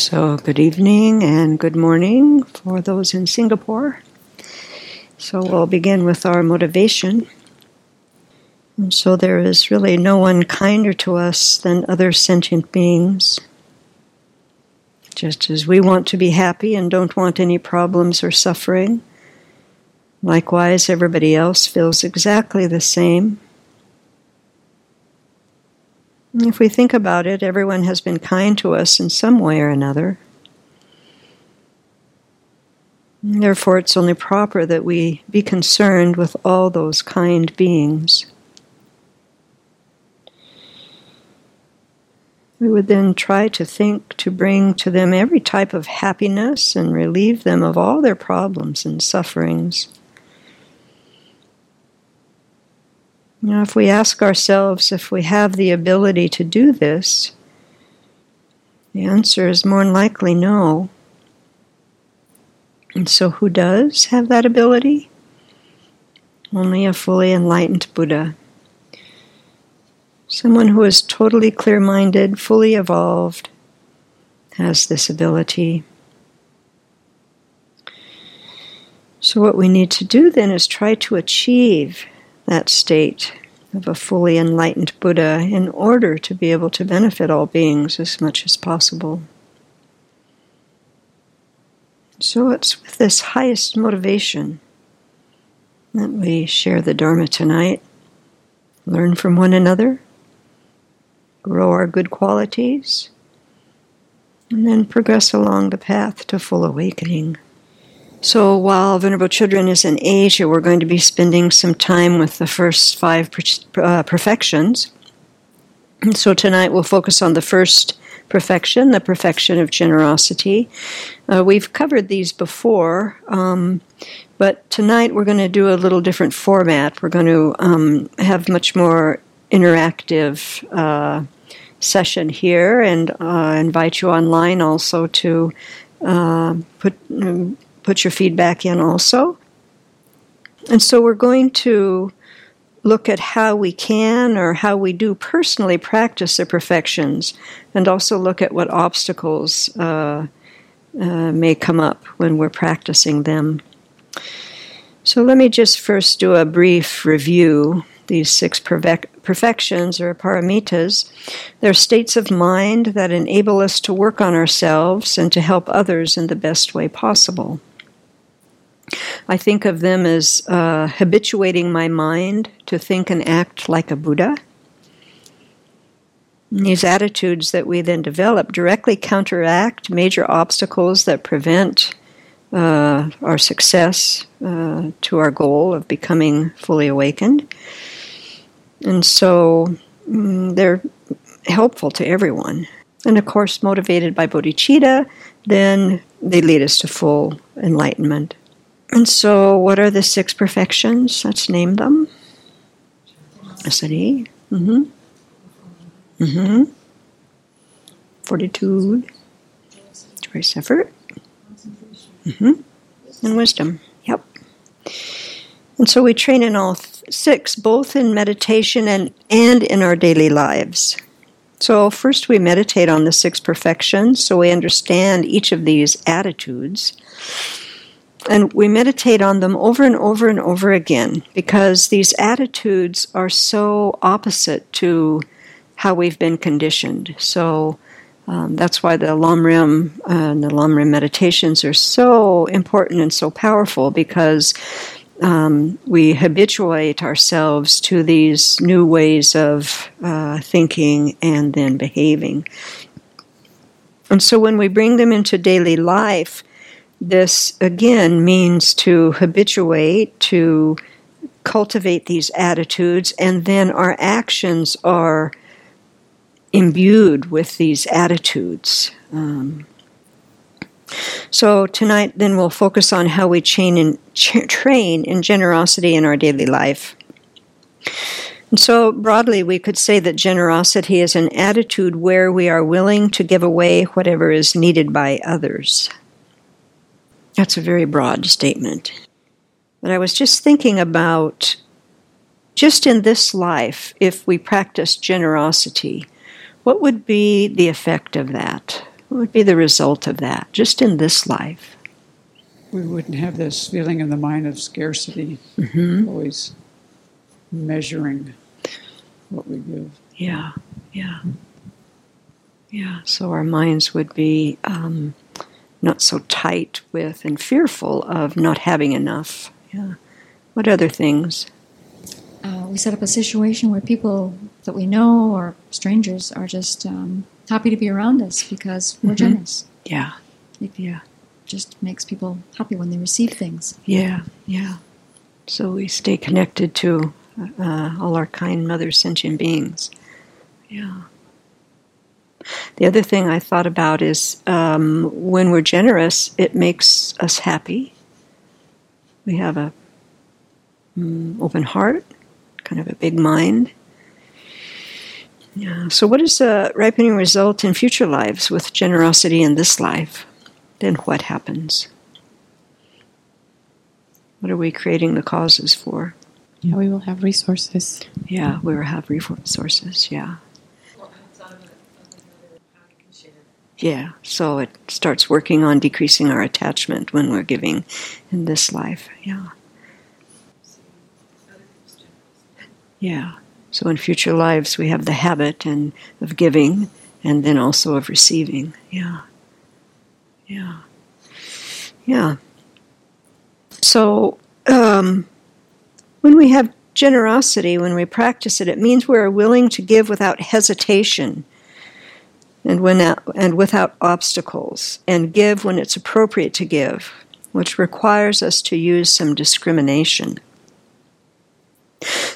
So, good evening and good morning for those in Singapore. So, we'll begin with our motivation. And so, there is really no one kinder to us than other sentient beings. Just as we want to be happy and don't want any problems or suffering, likewise, everybody else feels exactly the same. If we think about it, everyone has been kind to us in some way or another. Therefore, it's only proper that we be concerned with all those kind beings. We would then try to think to bring to them every type of happiness and relieve them of all their problems and sufferings. Know, if we ask ourselves if we have the ability to do this, the answer is more than likely no. And so, who does have that ability? Only a fully enlightened Buddha. Someone who is totally clear minded, fully evolved, has this ability. So, what we need to do then is try to achieve that state of a fully enlightened Buddha in order to be able to benefit all beings as much as possible. So it's with this highest motivation that we share the Dharma tonight, learn from one another, grow our good qualities, and then progress along the path to full awakening. So while Venerable Chodron is in Asia, we're going to be spending some time with the first five uh, perfections. So tonight we'll focus on the first perfection, the perfection of generosity. Uh, we've covered these before, um, but tonight we're going to do a little different format. We're going to um, have much more interactive uh, session here and uh, invite you online also to uh, put um, put your feedback in also. And so we're going to look at how we can or how we do personally practice the perfections and also look at what obstacles uh, uh, may come up when we're practicing them. So let me just first do a brief review. These six perfections or paramitas, they're states of mind that enable us to work on ourselves and to help others in the best way possible. I think of them as uh, habituating my mind to think and act like a Buddha. these attitudes that we then develop directly counteract major obstacles that prevent uh, our success uh, to our goal of becoming fully awakened. And so mm, they're helpful to everyone. And of course, motivated by bodhicitta, then they lead us to full enlightenment. And so, what are the six perfections? Let's name them. Asati. Mm-hmm. Mm-hmm. Fortitude. Joyous effort. Mm-hmm. And wisdom. Yep. And so we train in all six, both in meditation and, and in our daily lives. So, first we meditate on the six perfections so we understand each of these attitudes. And we meditate on them over and over and over again because these attitudes are so opposite to how we've been conditioned. So um, that's why the Lamrim uh, and the Lamrim meditations are so important and so powerful because um, we habituate ourselves to these new ways of uh, thinking and then behaving. And so when we bring them into daily life, this again means to habituate, to cultivate these attitudes, and then our actions are imbued with these attitudes. Um, so tonight, then we'll focus on how we in, ch- train in generosity in our daily life. And so, broadly, we could say that generosity is an attitude where we are willing to give away whatever is needed by others. That's a very broad statement. But I was just thinking about just in this life, if we practice generosity, what would be the effect of that? What would be the result of that, just in this life? We wouldn't have this feeling in the mind of scarcity, Mm-hmm. always measuring what we give. Yeah, yeah. Yeah, so our minds would be um, not so tight with and fearful of not having enough. Yeah. What other things? uh, we set up a situation where people that we know or strangers are just um, happy to be around us because we're Mhm. generous. Yeah, It yeah, just makes people happy when they receive things. yeah, yeah. So we stay connected to uh, all our kind mother sentient beings. Yeah. The other thing I thought about is um, when we're generous, it makes us happy. We have a mm, open heart, kind of a big mind. Yeah. So, what is the ripening result in future lives with generosity in this life? Then what happens? What are we creating the causes for? Yeah, we will have resources. Yeah, we will have resources. Yeah. Yeah, so it starts working on decreasing our attachment when we're giving in this life. Yeah. Yeah. So in future lives, we have the habit and of giving, and then also of receiving. Yeah. Yeah. Yeah. So um, when we have generosity, when we practice it, it means we are willing to give without hesitation and when and without obstacles, and give when it's appropriate to give, which requires us to use some discrimination.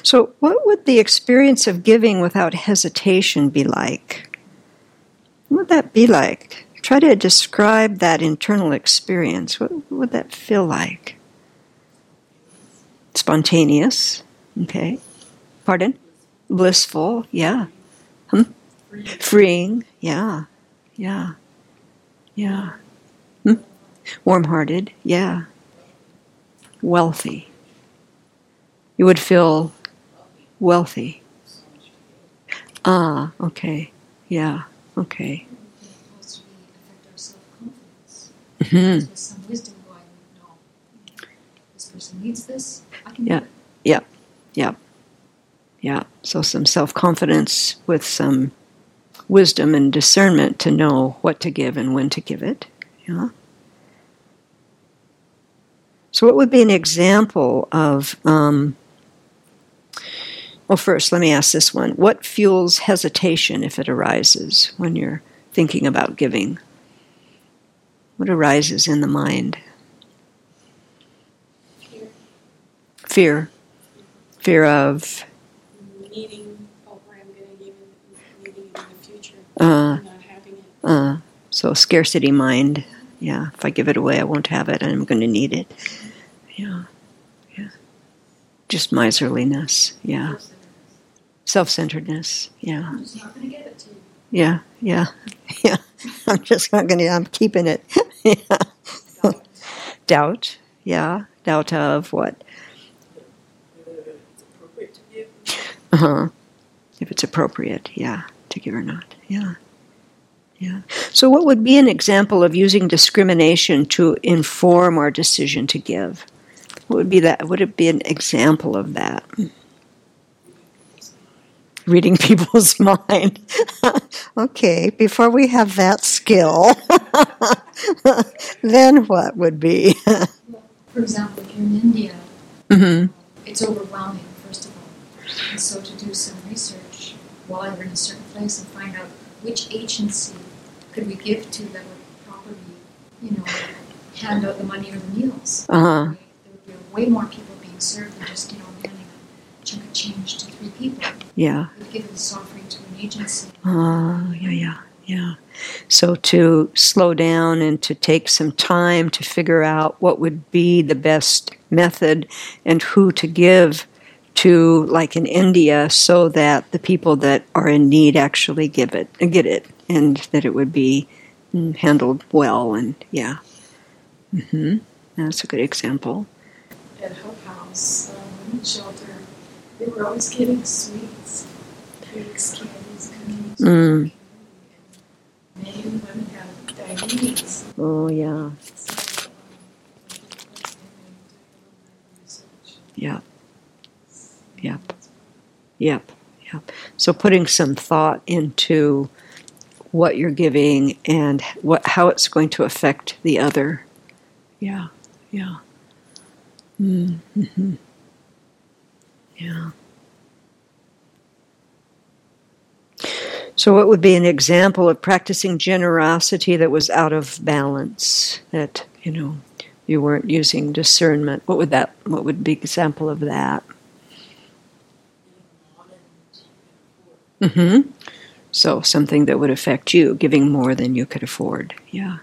So, what would the experience of giving without hesitation be like? What would that be like? Try to describe that internal experience. What would that feel like? Spontaneous, okay. Pardon? Blissful, yeah. Freeing, yeah, yeah, yeah. Hmm? Warm hearted, yeah. Wealthy. You would feel wealthy. Ah, okay, yeah, okay. hmm this person needs this. I can Yeah. do it. Yeah, so some self confidence with some wisdom and discernment to know what to give and when to give it. Yeah. So, what would be an example of? Um, well, first, let me ask this one: What fuels hesitation if it arises when you're thinking about giving? What arises in the mind? Fear. Fear. Fear of needing oh, where I'm going to give it, needing it in the future, uh, not having it. Uh, so scarcity mind. Yeah, if I give it away, I won't have it, and I'm going to need it. Yeah, yeah. Just miserliness. Yeah, self-centeredness. Yeah, I'm just not going to give it to you. yeah, yeah, yeah. I'm just not going to. I'm keeping it. yeah. Doubt. Yeah, doubt of what? Whether it's appropriate to give. Uh huh. If it's appropriate, yeah, to give or not. Yeah. Yeah. So, what would be an example of using discrimination to inform our decision to give? What would be that? Would it be an example of that? Reading people's mind. okay, before we have that skill, then what would be? For example, if you're in India, hmm it's overwhelming, first of all. And so to do some research while you're in a certain place and find out which agency could we give to that would properly, you know, hand out the money or the meals. Uh huh. There would be way more people being served than just, you know, handing a chunk of change to three people. Yeah. We've given this offering to an agency. Oh, yeah, yeah, yeah. So to slow down and to take some time to figure out what would be the best method and who to give to, like in India, so that the people that are in need actually give it, get it, and that it would be handled well. And yeah, hmm that's a good example. At Hope House, um, shelter, they were always getting sweets, cakes, candies, cookies. Mm. Men and women have diabetes. Oh, yeah. Um, research. Yep. Yep. Yep. So putting some thought into what you're giving and what how it's going to affect the other. Yeah. Yeah. Mm-hmm. Yeah. So, what would be an example of practicing generosity that was out of balance? That you know you weren't using discernment. What would that? What would be an example of that? Hmm So something that would affect you, giving more than you could afford. Yeah.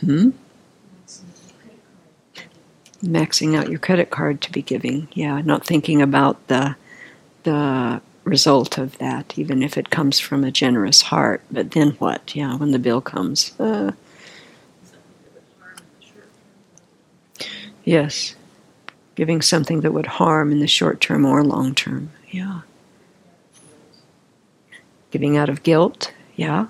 hmm Maxing out your credit card to be giving. Yeah, not thinking about the the result of that, even if it comes from a generous heart. But then what? Yeah, when the bill comes. Uh, yes. Giving something that would harm in the short term or long term. Yeah. Giving out of guilt. Yeah.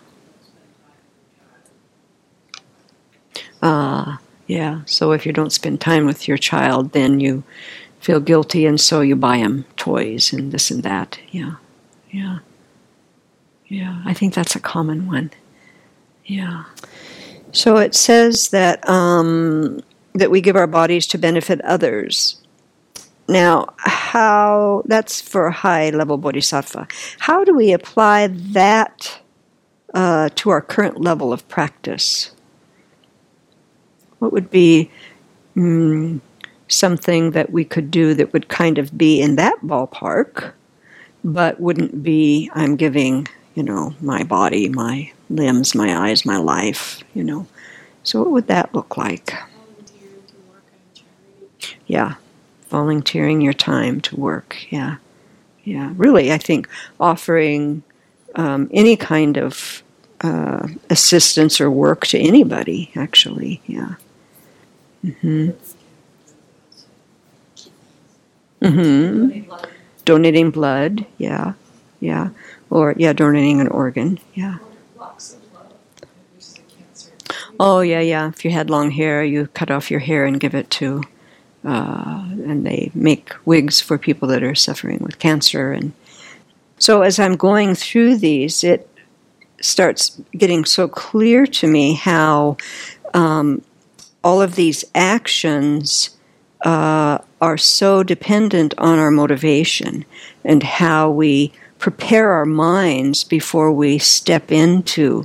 Ah, yeah. So if you don't spend time with your child, then you feel guilty, and so you buy them toys and this and that. Yeah, yeah, yeah. I think that's a common one. Yeah. So it says that um, that we give our bodies to benefit others. Now, how that's for a high level bodhisattva. How do we apply that uh, to our current level of practice? What would be mm, something that we could do that would kind of be in that ballpark, but wouldn't be, I'm giving, you know, my body, my limbs, my eyes, my life, you know. So, what would that look like? Volunteer to work on charity. Yeah, volunteering your time to work. Yeah, yeah. Really, I think offering um, any kind of uh, assistance or work to anybody, actually. Yeah. hmm hmm Donating blood. Yeah, yeah. Or yeah, donating an organ. Yeah. Oh yeah, yeah. If you had long hair, you cut off your hair and give it to, uh, and they make wigs for people that are suffering with cancer. And so as I'm going through these, it starts getting so clear to me how um, all of these actions uh, are so dependent on our motivation and how we prepare our minds before we step into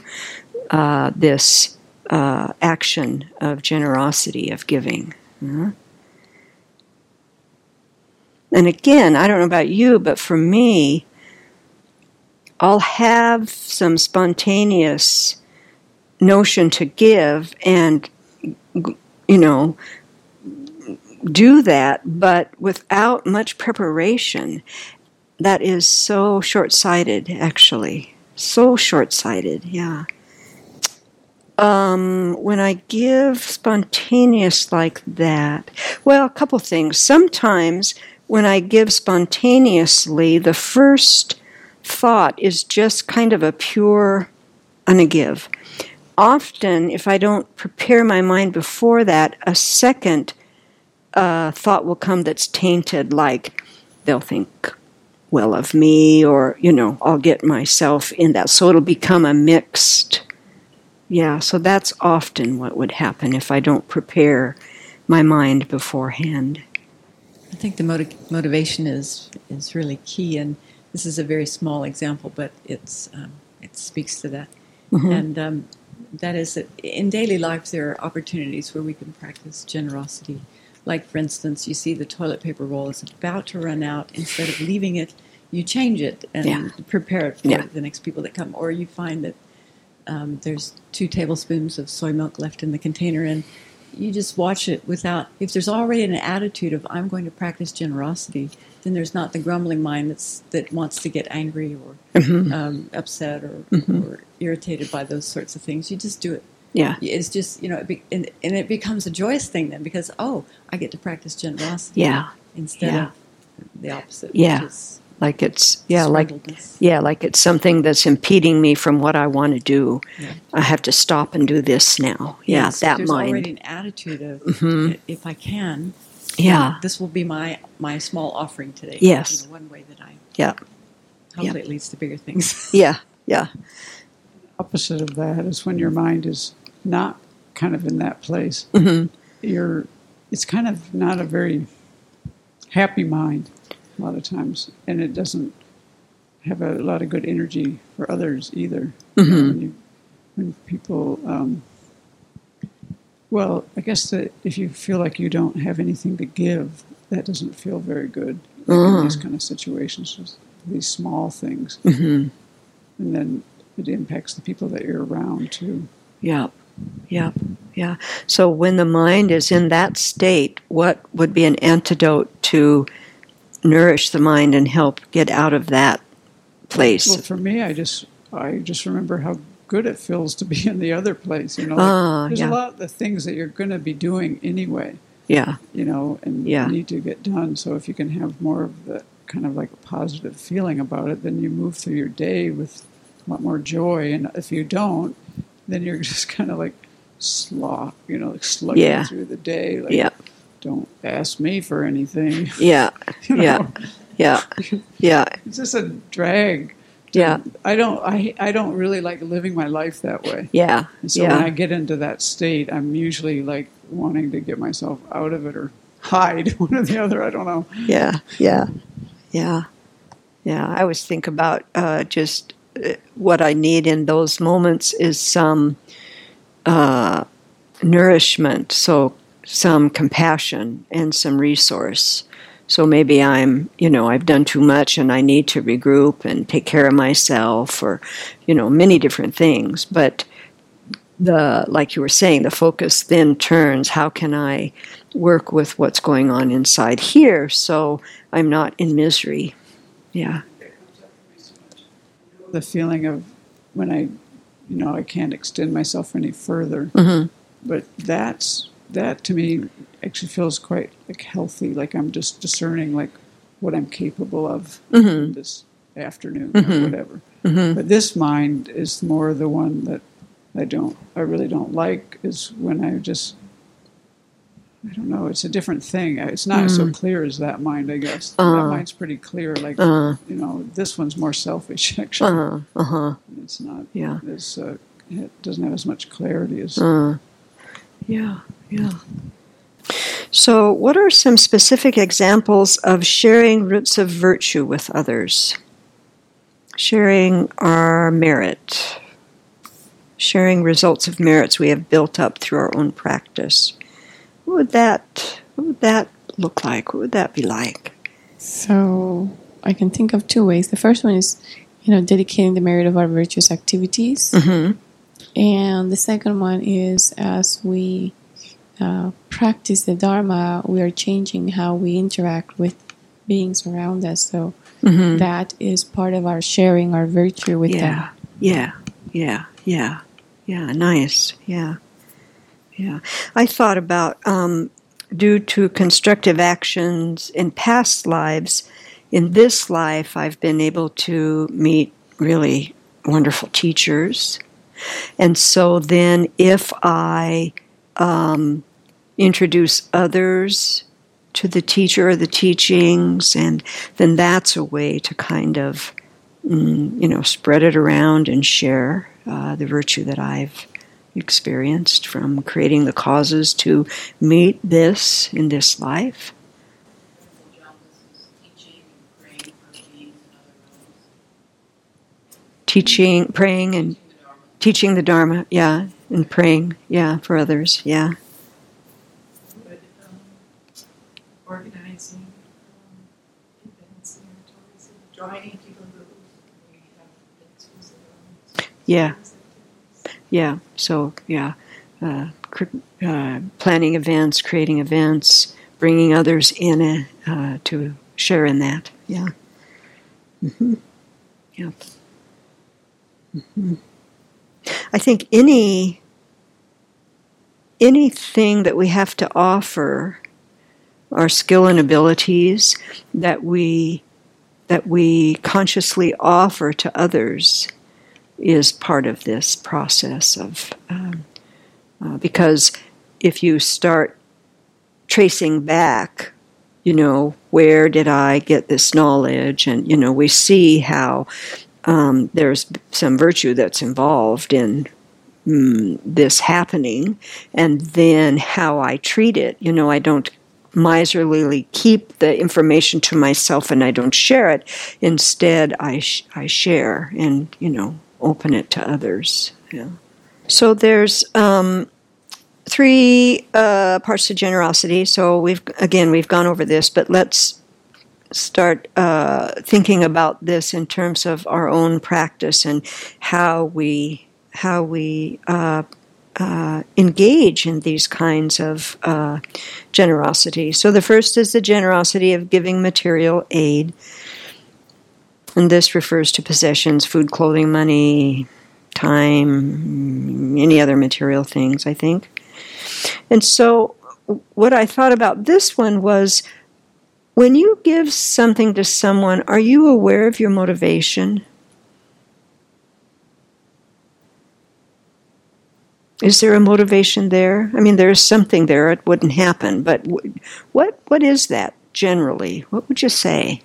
uh, this uh, action of generosity, of giving. Uh-huh. And again, I don't know about you, but for me, I'll have some spontaneous notion to give and, you know, do that, but without much preparation. That is so short sighted, actually. So short sighted, yeah. Um, when I give spontaneous like that, well, a couple things. Sometimes when I give spontaneously, the first thought is just kind of a pure, I'm give. Often, if I don't prepare my mind before that, a second uh, thought will come that's tainted, like they'll think well of me, or, you know, I'll get myself in that. So it'll become a mixed. Yeah, so that's often what would happen if I don't prepare my mind beforehand. I think the motiv- motivation is is really key, and this is a very small example, but it's um, it speaks to that. Mhm. And um, that is that in daily life there are opportunities where we can practice generosity. Like for instance, you see the toilet paper roll is about to run out. Instead of leaving it, you change it and Yeah. prepare it for Yeah. the next people that come. Or you find that um, there's two tablespoons of soy milk left in the container, and you just watch it without. If there's already an attitude of I'm going to practice generosity, then there's not the grumbling mind that's that wants to get angry or Mhm. um, upset or, Mhm. or irritated by those sorts of things. You just do it. Yeah, It's just you know, it be, and, and it becomes a joyous thing then because oh, I get to practice generosity yeah, instead Yeah. of the opposite. Yeah. Which is, like it's yeah, like yeah, like it's something that's impeding me from what I want to do. Yeah. I have to stop and do this now. Yeah, Yes, that there's mind. already an attitude of Mhm. if I can, Yeah, this will be my my small offering today. Yes. You know, one way that I Yeah. hopefully it leads to bigger things. yeah, yeah. Opposite of that is when your mind is not kind of in that place. hmm You're, it's kind of not a very happy mind a lot of times, and it doesn't have a lot of good energy for others either. Mhm. when, you, when people, um, well, I guess that if you feel like you don't have anything to give, that doesn't feel very good like in these kind of situations, just these small things, hmm and then it impacts the people that you're around too. Yep. Yep. Yeah. So when the mind is in that state, what would be an antidote to nourish the mind and help get out of that place? Well, for me, I just I just remember how good it feels to be in the other place. You know, Ah, like, there's yeah. a lot of the things that you're going to be doing anyway. yeah. You know, and Yeah. need to get done. So if you can have more of the kind of like a positive feeling about it, then you move through your day with a lot more joy. And if you don't, then you're just kind of like slog, you know, like slugging Yeah. through the day. Like, Yeah. Don't ask me for anything. Yeah. you know? Yeah. Yeah. Yeah. It's just a drag. Yeah. I don't. I I don't really like living my life that way. Yeah. And so when I get into that state, I'm usually like wanting to get myself out of it or hide one or the other. I don't know. Yeah. Yeah. Yeah. Yeah. I always think about uh, just uh, what I need in those moments is some uh, nourishment, so some compassion and some resource. So maybe I'm, you know, I've done too much and I need to regroup and take care of myself or, you know, many different things. But the, like you were saying, the focus then turns how can I work with what's going on inside here so I'm not in misery? Yeah. The feeling of when I, you know, I can't extend myself any further. Mhm. But that's that to me actually feels quite like healthy. Like I'm just discerning like what I'm capable of Mhm. this afternoon Mhm. or whatever. Mhm. But this mind is more the one that I don't, I really don't like. Is when I just, I don't know. It's a different thing. It's not so clear as that mind. I guess that Uh. mind's pretty clear. Like Uh, you know, this one's more selfish. Actually, uh, uh huh. it's not. Yeah. As uh, it doesn't have as much clarity as. Uh, yeah, yeah. So, what are some specific examples of sharing roots of virtue with others? Sharing our merit, sharing results of merits we have built up through our own practice. What would that? What would that look like? What would that be like? So I can think of two ways. The first one is, you know, dedicating the merit of our virtuous activities, Mm-hmm. and the second one is as we uh, practice the Dharma, we are changing how we interact with beings around us. So Mm-hmm. that is part of our sharing our virtue with them. Yeah, yeah, yeah, yeah, yeah. Nice. Yeah, yeah. I thought about um, due to constructive actions in past lives. In this life, I've been able to meet really wonderful teachers, and so then if I um, introduce others to the teacher or the teachings, and then that's a way to kind of mm, you know, spread it around and share uh, the virtue that I've experienced from creating the causes to meet this in this life. Teaching, praying, and teaching the Dharma, yeah, and praying, yeah, for others, yeah. Um, organizing um, events and tourism, joining people who have Yeah. Yeah. So yeah, uh, uh, planning events, creating events, bringing others in uh, to share in that. Yeah. hmm Yep. hmm I think any anything that we have to offer, our skill and abilities that we that we consciously offer to others is part of this process of um, uh, because if you start tracing back you know where did i get this knowledge? And you know we see how um, there's some virtue that's involved in mm, this happening and then how i treat it you know i don't miserly keep the information to myself and I don't share it. Instead, I, sh- I share and, you know, open it to others. Yeah. So there's um, three uh, parts to generosity. So we've, again, we've gone over this, but let's start uh, thinking about this in terms of our own practice and how we how we uh, uh, engage in these kinds of uh, generosity. So the first is the generosity of giving material aid. And this refers to possessions, food, clothing, money, time, any other material things, I think. And so, what I thought about this one was when you give something to someone, are you aware of your motivation? Is there a motivation there? I mean, there's something there. It wouldn't happen. But what what is that generally? What would you say?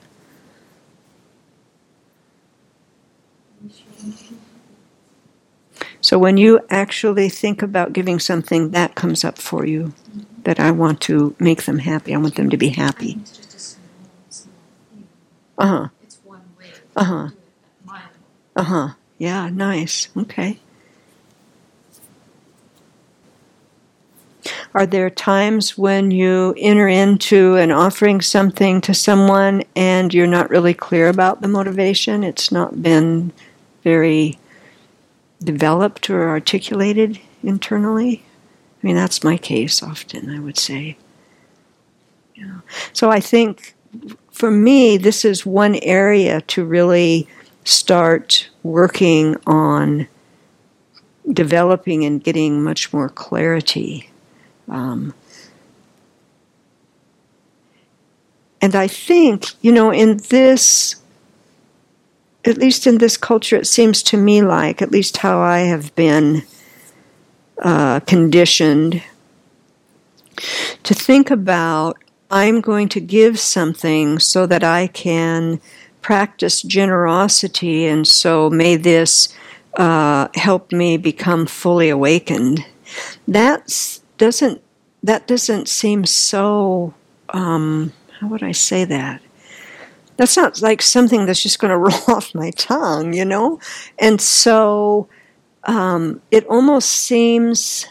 So when you actually think about giving something, that comes up for you. That I want to make them happy. I want them to be happy. It's just a small, small thing. Uh huh. It's one way. Uh-huh. do it at my level. Uh huh. Yeah. Nice. Okay. Are there times when you enter into an offering something to someone and you're not really clear about the motivation? It's not been very developed or articulated internally? I mean, that's my case often, I would say. Yeah. So I think for me, this is one area to really start working on developing and getting much more clarity. Um, and I think, you know, in this, at least in this culture, it seems to me like, at least how I have been uh, conditioned, to think about I'm going to give something so that I can practice generosity, and so may this uh, help me become fully awakened. That's doesn't that doesn't seem so um, how would I say that? That's not like something that's just going to roll off my tongue, you know. And so um, it almost seems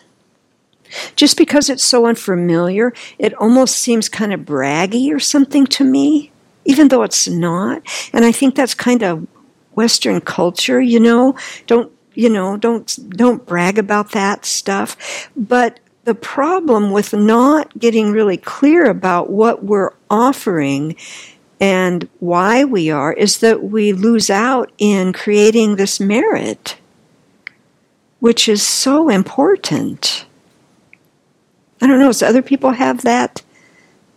just because it's so unfamiliar, it almost seems kind of braggy or something to me, even though it's not. And I think that's kind of Western culture, you know. Don't you know? Don't don't brag about that stuff. But the problem with not getting really clear about what we're offering and why we are is that we lose out in creating this merit, which is so important. I don't know, does other people have that?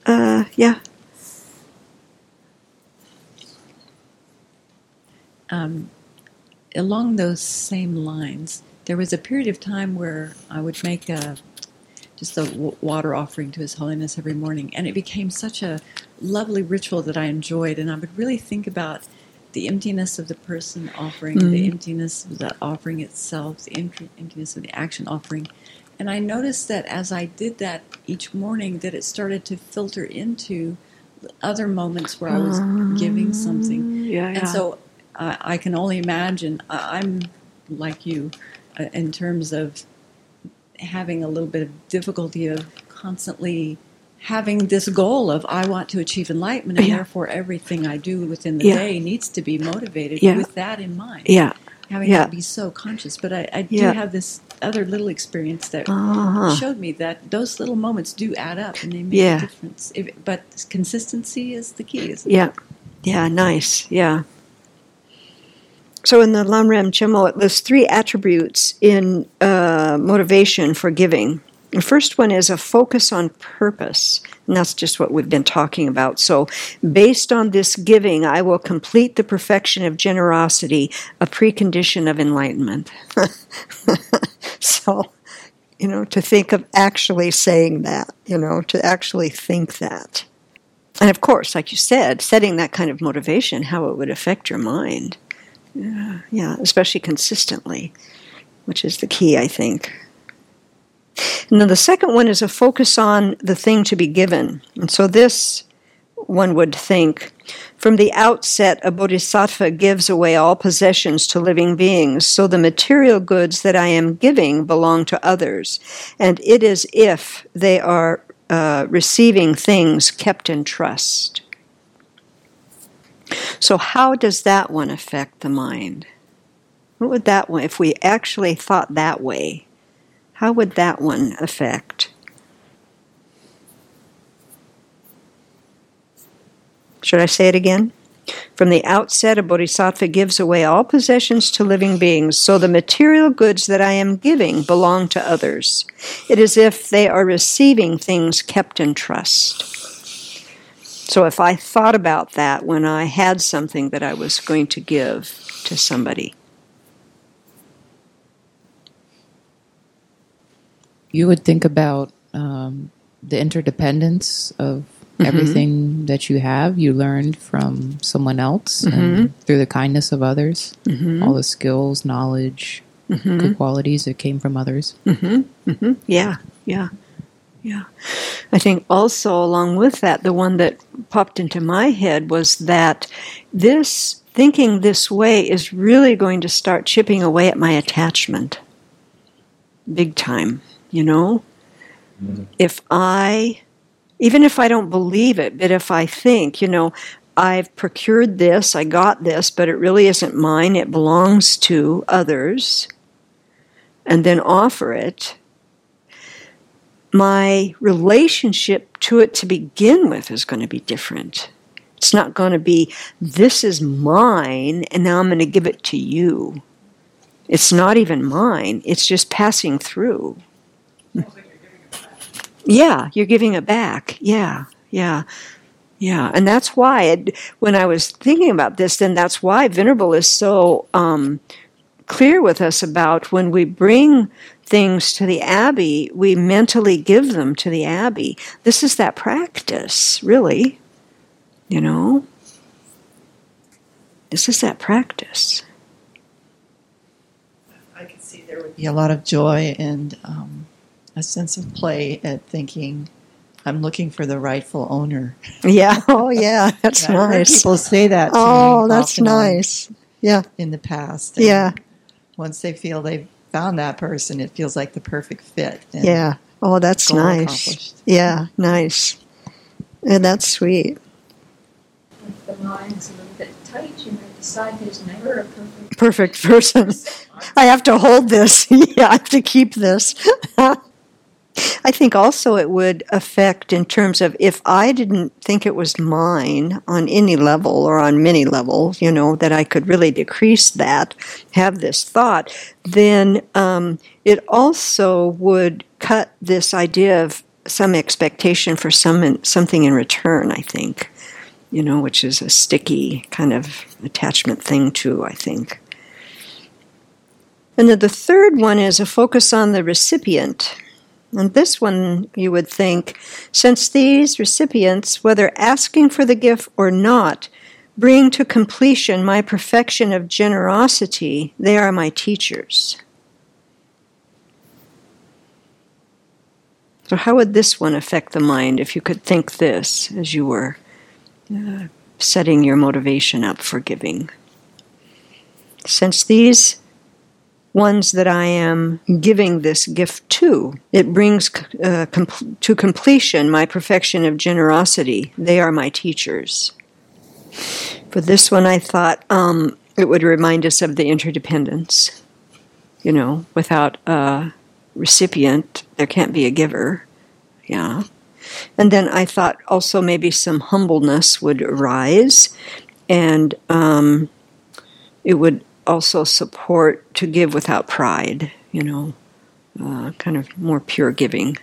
Uh, yeah. Um, along those same lines, there was a period of time where I would make a just a w- water offering to His Holiness every morning. And it became such a lovely ritual that I enjoyed. And I would really think about the emptiness of the person offering, Mm. the emptiness of the offering itself, the emptiness of the action offering. And I noticed that as I did that each morning, that it started to filter into other moments where I was giving something. Yeah, And so uh, I can only imagine, I I'm like you uh, in terms of having a little bit of difficulty of constantly having this goal of I want to achieve enlightenment, and Yeah. therefore everything I do within the Yeah. day needs to be motivated Yeah. with that in mind. yeah. Having Yeah. to be so conscious. But I, I do Yeah. have this other little experience that Uh-huh. showed me that those little moments do add up and they make Yeah. a difference. If, but consistency is the key. Isn't it? Yeah, yeah, nice. Yeah. So in the Lamrim Chenmo, it lists three attributes in uh, motivation for giving. The first one is a focus on purpose, and that's just what we've been talking about. So, based on this giving, I will complete the perfection of generosity, a precondition of enlightenment. so, you know, to think of actually saying that, you know, to actually think that. And of course, like you said, setting that kind of motivation, how it would affect your mind. Yeah, yeah, especially consistently, which is the key, I think. And then the second one is a focus on the thing to be given. And so this, one would think, from the outset, a bodhisattva gives away all possessions to living beings, so the material goods that I am giving belong to others, and it is if they are uh, receiving things kept in trust. So, how does that one affect the mind? What would that one, if we actually thought that way, how would that one affect? Should I say it again? From the outset, a bodhisattva gives away all possessions to living beings, so the material goods that I am giving belong to others. It is if they are receiving things kept in trust. So if I thought about that when I had something that I was going to give to somebody, you would think about um, the interdependence of mm-hmm. everything that you have. You learned from someone else mm-hmm. through the kindness of others, mm-hmm. all the skills, knowledge, mm-hmm. good qualities that came from others. Mm-hmm. Mm-hmm. Yeah, yeah, yeah. I think also, along with that, the one that popped into my head was that this thinking this way is really going to start chipping away at my attachment big time you know? Mm-hmm. If I, even if I don't believe it, but if I think, you know, I've procured this, I got this, but it really isn't mine, it belongs to others, and then offer it, my relationship to it to begin with is going to be different. It's not going to be, this is mine, and now I'm going to give it to you. It's not even mine, it's just passing through. Yeah, you're giving it back. Yeah, yeah, yeah. And that's why, it, when I was thinking about this, then that's why Venerable is so um, clear with us about when we bring things to the Abbey, we mentally give them to the Abbey. This is that practice, really. You know? This is that practice. I can see there would be a lot of joy and. Um, a sense of play at thinking I'm looking for the rightful owner. Yeah. Oh, yeah. That's nice. people say that. oh, that's nice. Yeah. In the past. And yeah. Once they feel they've found that person, it feels like the perfect fit. yeah. Oh, that's nice. Yeah. Nice. And that's sweet. If the mind's a little bit tight, you might decide there's never a perfect perfect person. I have to hold this. yeah, I have to keep this. I think also it would affect in terms of if I didn't think it was mine on any level or on many levels, you know, that I could really decrease that, have this thought, then um, it also would cut this idea of some expectation for some something in return. I think, you know, which is a sticky kind of attachment thing too. I think. And then the third one is a focus on the recipient. And this one, you would think, since these recipients, whether asking for the gift or not, bring to completion my perfection of generosity, they are my teachers. So, how would this one affect the mind if you could think this as you were uh, setting your motivation up for giving? Since these ones that I am giving this gift to. It brings uh, com- to completion my perfection of generosity. They are my teachers. For this one, I thought um, it would remind us of the interdependence. You know, without a recipient, there can't be a giver. Yeah. And then I thought also maybe some humbleness would arise, and um, it would also support to give without pride, you know, uh, kind of more pure giving.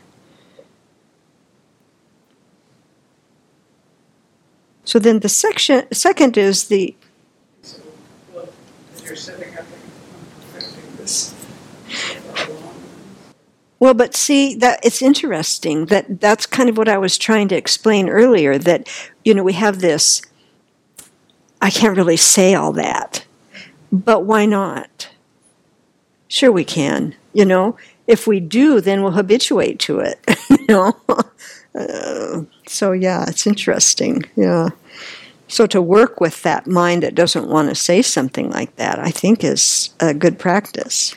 So then the section second is the Well. Well, but see that it's interesting that that's kind of what I was trying to explain earlier that you know we have this I can't really say all that. But why not? Sure we can, you know. If we do, then we'll habituate to it, you know. Uh, so yeah, it's interesting. Yeah. So to work with that mind that doesn't want to say something like that, I think is a good practice.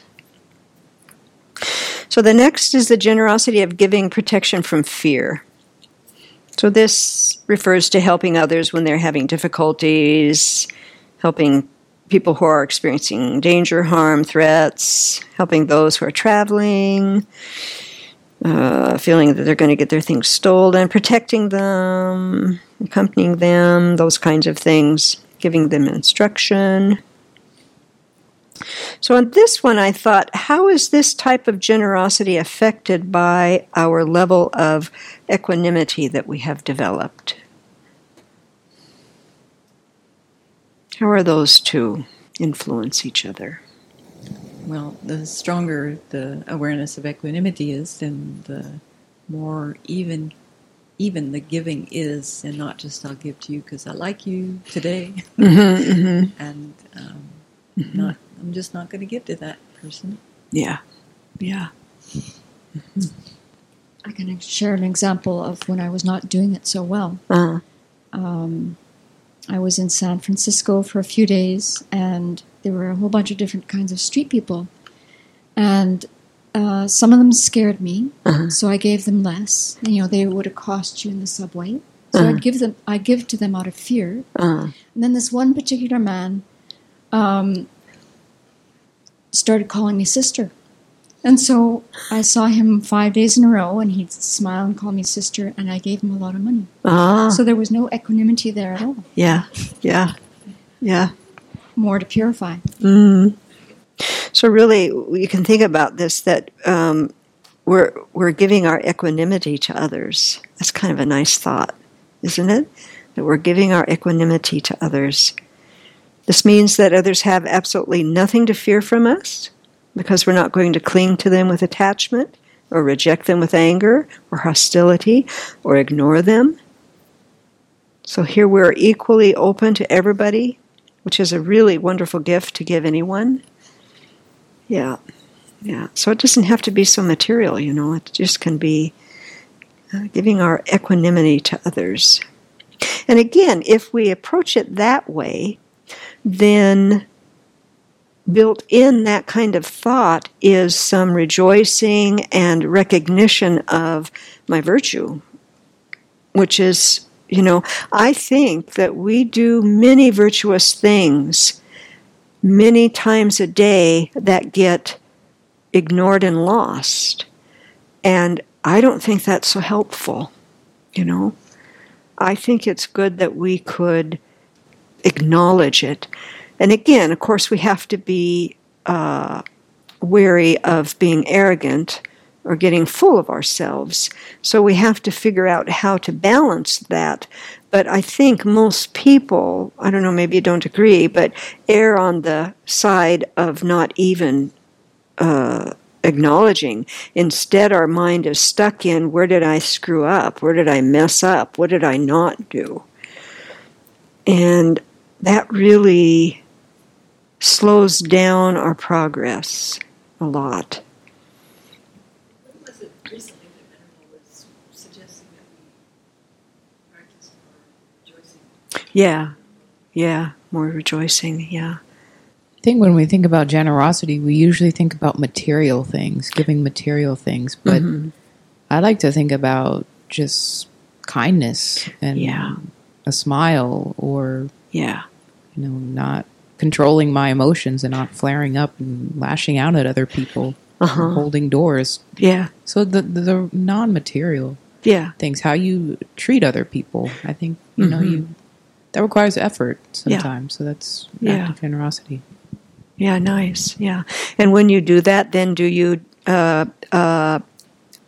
So the next is the generosity of giving protection from fear. So this refers to helping others when they're having difficulties, helping people who are experiencing danger, harm, threats, helping those who are traveling, uh, feeling that they're going to get their things stolen, protecting them, accompanying them, those kinds of things, giving them instruction. So, on this one, I thought, how is this type of generosity affected by our level of equanimity that we have developed? How are those two influence each other? Well, the stronger the awareness of equanimity is, then the more even even the giving is, and not just I'll give to you because I like you today, Mm-hmm, and um, not I'm just not going to give to that person. Yeah, yeah. I can share an example of when I was not doing it so well. Uh, Um, I was in San Francisco for a few days, and there were a whole bunch of different kinds of street people, and uh, some of them scared me, Uh-huh. so I gave them less. You know, they would have cost you in the subway, so Uh-huh. I'd give them. I give to them out of fear. uh, And then this one particular man um, started calling me sister. And so I saw him five days in a row, and he'd smile and call me sister, and I gave him a lot of money. ah, So there was no equanimity there at all. yeah, yeah, yeah. More to purify. Mm. So really, you can think about this that um, we're we're giving our equanimity to others. That's kind of a nice thought, isn't it? That we're giving our equanimity to others. This means that others have absolutely nothing to fear from us because we're not going to cling to them with attachment or reject them with anger or hostility or ignore them. So here we're equally open to everybody which is a really wonderful gift to give anyone. Yeah, yeah. So it doesn't have to be so material, you know, it just can be uh, giving our equanimity to others. And again, if we approach it that way, then built in that kind of thought is some rejoicing and recognition of my virtue, which is you know, I think that we do many virtuous things many times a day that get ignored and lost. And I don't think that's so helpful, you know. I think it's good that we could acknowledge it. And again, of course, we have to be uh, wary of being arrogant or getting full of ourselves. So we have to figure out how to balance that. But I think most people, I don't know, maybe you don't agree, but err on the side of not even uh, acknowledging. Instead, our mind is stuck in where did I screw up? Where did I mess up? What did I not do? And that really slows down our progress a lot. When was it recently that Venerable was suggesting that we practice more rejoicing? Yeah, yeah, more rejoicing, yeah. I think when we think about generosity, we usually think about material things, giving material things. But Mhm. I like to think about just kindness and Yeah. a smile or, Yeah, you know, not controlling my emotions and not flaring up and lashing out at other people, uh-huh. holding doors. Yeah, So the, the, the non material yeah, things, how you treat other people, I think, you know, Mhm. you that requires effort Yeah. sometimes. So that's Yeah. generosity. yeah, nice, yeah. And when you do that, then do you uh, uh,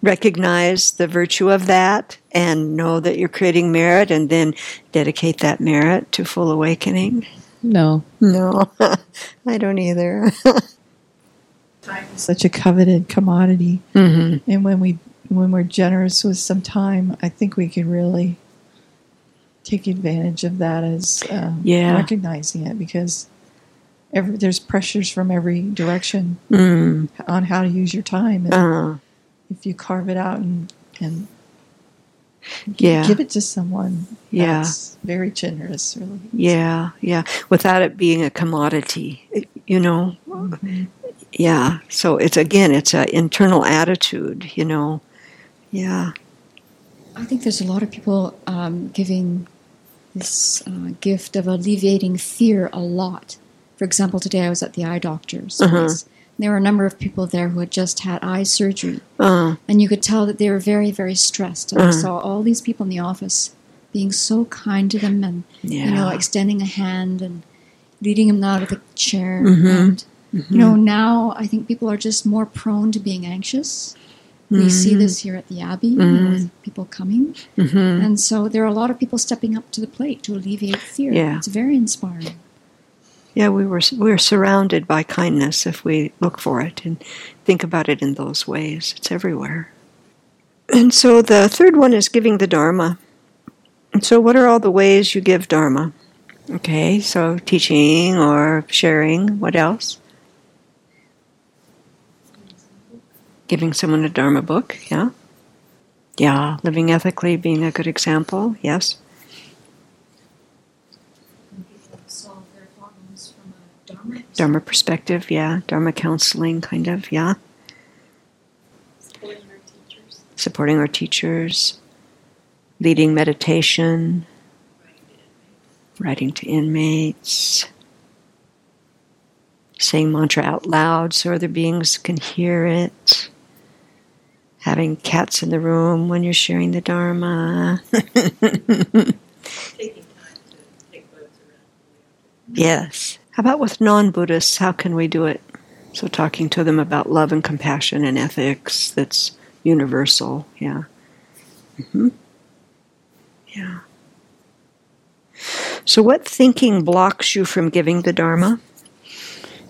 recognize the virtue of that and know that you're creating merit and then dedicate that merit to full awakening? No. No, I don't either. Time is such a coveted commodity, mm-hmm. and when we when we're generous with some time, I think we can really take advantage of that as um, Yeah. recognizing it because every, there's pressures from every direction Mm. on how to use your time. And Uh, if you carve it out and and yeah. give it to someone, Yeah. that's very generous, really. Yeah, yeah. Without it being a commodity, you know. Yeah. So it's again, it's an internal attitude, you know. Yeah. I think there's a lot of people um, giving this uh, gift of alleviating fear a lot. For example, today I was at the eye doctor's Uh-huh. place. There were a number of people there who had just had eye surgery, Uh, and you could tell that they were very, very stressed. And I Uh-huh. saw all these people in the office being so kind to them, and yeah. you know, extending a hand and leading them out of the chair. Mhm. And you know, now I think people are just more prone to being anxious. We see Mhm. this here at the Abbey, you know, Mhm. with people coming. hmm And so there are a lot of people stepping up to the plate to alleviate fear. Yeah. It's very inspiring. Yeah, we were we're surrounded by kindness if we look for it and think about it in those ways. It's everywhere. And so the third one is giving the dharma. And so what are all the ways you give dharma? Okay, so teaching or sharing, what else? Giving someone a dharma book, yeah. Yeah, living ethically, being a good example, yes. People solve their problems from a Dharma perspective, yeah. Dharma counseling, kind of, yeah. Supporting our teachers. Supporting our teachers, leading meditation, writing to inmates, saying mantra out loud so other beings can hear it, having cats in the room when you're sharing the Dharma. Yes. How about with non Buddhists? How can we do it? So, talking to them about love and compassion and ethics that's universal. Yeah. hmm Yeah. So, what thinking blocks you from giving the Dharma?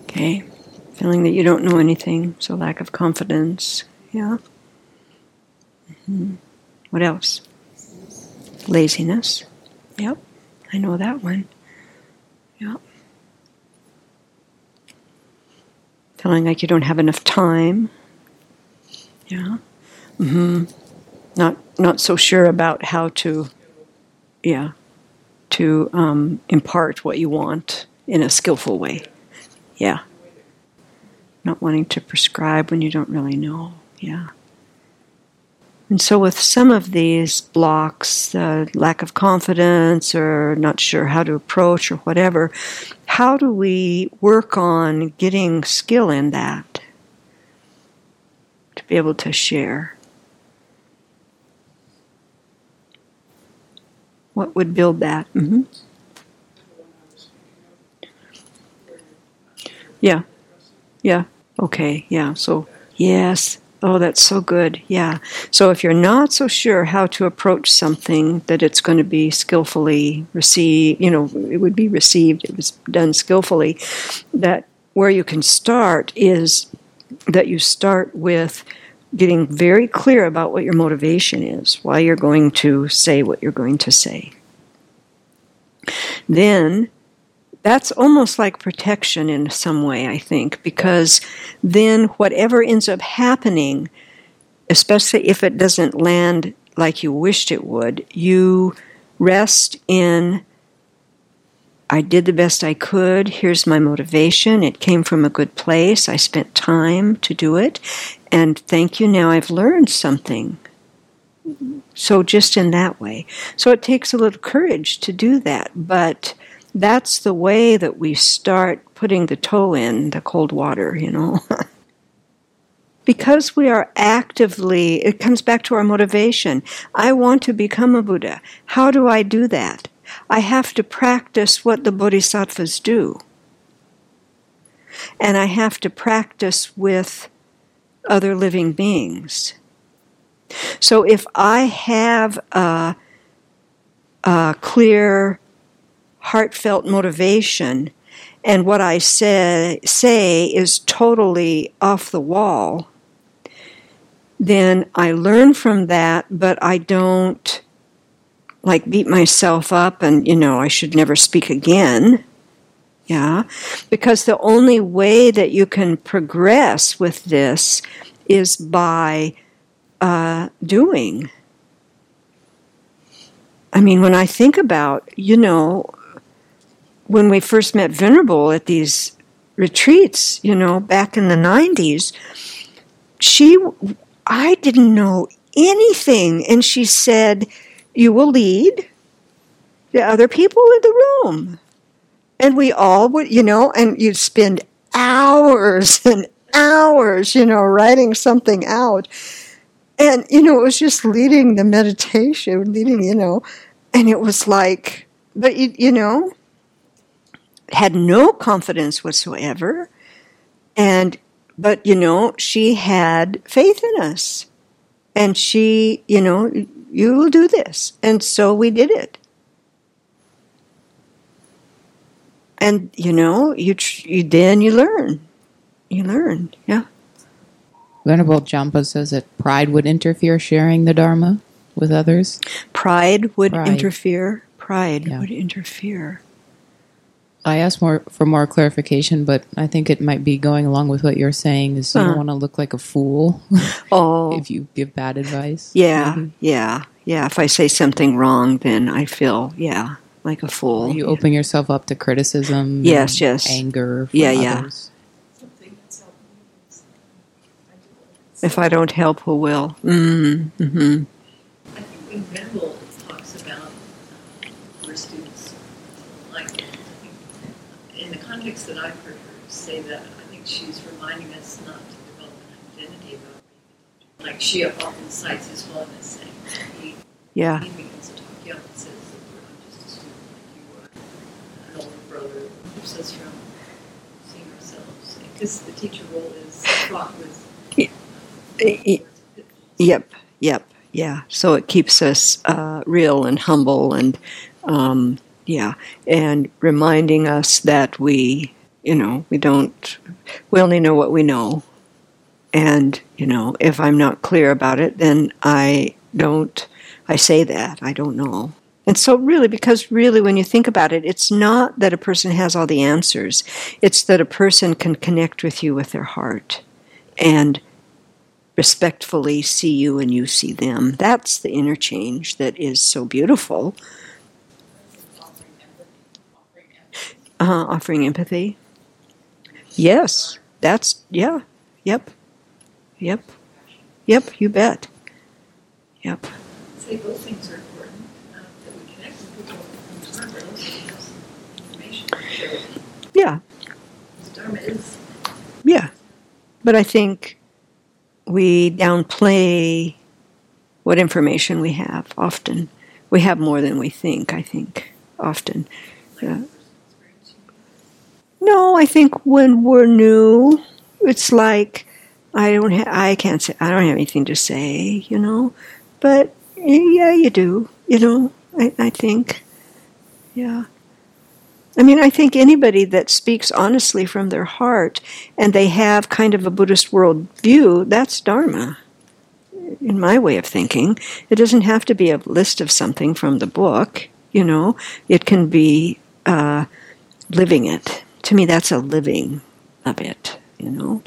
Okay. Feeling that you don't know anything, so lack of confidence. Yeah. hmm What else? Laziness. Yep. I know that one. Yep. Feeling like you don't have enough time. Yeah. hmm Not not so sure about how to. Yeah. To um, impart what you want in a skillful way. Yeah. Not wanting to prescribe when you don't really know. Yeah. And so, with some of these blocks, uh, lack of confidence or not sure how to approach or whatever, how do we work on getting skill in that to be able to share? What would build that? hmm Yeah. Yeah. Okay. Yeah. So, yes. Oh, that's so good. Yeah. So, if you're not so sure how to approach something that it's going to be skillfully received, you know, it would be received, it was done skillfully, that where you can start is that you start with getting very clear about what your motivation is, why you're going to say what you're going to say. Then that's almost like protection in some way, I think, because then whatever ends up happening, especially if it doesn't land like you wished it would, you rest in I did the best I could. Here's my motivation. It came from a good place. I spent time to do it. And thank you. Now I've learned something. So, just in that way. So, it takes a little courage to do that. But that's the way that we start putting the toe in the cold water, you know. because we are actively, it comes back to our motivation. I want to become a Buddha. How do I do that? I have to practice what the bodhisattvas do. And I have to practice with other living beings. So if I have a, a clear, heartfelt motivation, and what I say, say is totally off the wall, then I learn from that, but I don't like beat myself up and, you know, I should never speak again. Yeah. Because the only way that you can progress with this is by uh, doing. I mean, when I think about, you know, when we first met Venerable at these retreats, you know, back in the 90s, she, I didn't know anything. And she said, You will lead the other people in the room. And we all would, you know, and you'd spend hours and hours, you know, writing something out. And, you know, it was just leading the meditation, leading, you know, and it was like, but, you, you know, had no confidence whatsoever. And, but, you know, she had faith in us. And she, you know, you will do this. And so we did it. And, you know, you, you then you learn. You learn, yeah. Venerable Jampa says that pride would interfere sharing the Dharma with others. Pride would Pride. interfere. Pride Yeah. would interfere. I asked more for more clarification, but I think it might be going along with what you're saying. Is you Uh. don't want to look like a fool Oh, if you give bad advice. yeah, maybe. yeah, yeah. If I say something wrong, then I feel, yeah, like a fool. You open yourself up to criticism. Yes, and yes. Anger. From Yeah, yeah. others. Something that's helped me is I do it. If I don't help, who will? Mm, hmm I think when Venerable talks about uh, her students, like, I think in the context that I've heard her say that, I think she's reminding us not to develop an identity about being Like she often cites his holiness saying, he, Yeah, he begins to talk young and says that we're not just a student like you are, an older brother, keeps us from seeing ourselves. Because the teacher role is fraught with y- Yep, yep, yeah. So it keeps us uh, real and humble and, um, yeah, and reminding us that we, you know, we don't, we only know what we know. And, you know, if I'm not clear about it, then I don't, I say that, I don't know. And so, really, because really, when you think about it, it's not that a person has all the answers, it's that a person can connect with you with their heart. And respectfully see you and you see them. That's the interchange that is so beautiful. Uh, offering empathy. Yes, that's, yeah, yep, yep, yep, you bet. Yep. say both things are important, uh, that we connect with people whose heart are also give us information. to share with them. Yeah, Dharma is yeah. But I think we downplay what information we have often. We have more than we think, I think, often. Yeah. No, I think when we're new, it's like I don't ha- I can't say I don't have anything to say, you know. But yeah, you do, you know. I, I think, yeah. I mean, I think anybody that speaks honestly from their heart and they have kind of a Buddhist world view, that's Dharma. In my way of thinking, it doesn't have to be a list of something from the book, you know. It can be uh, living it. To me, that's a living of it, you know.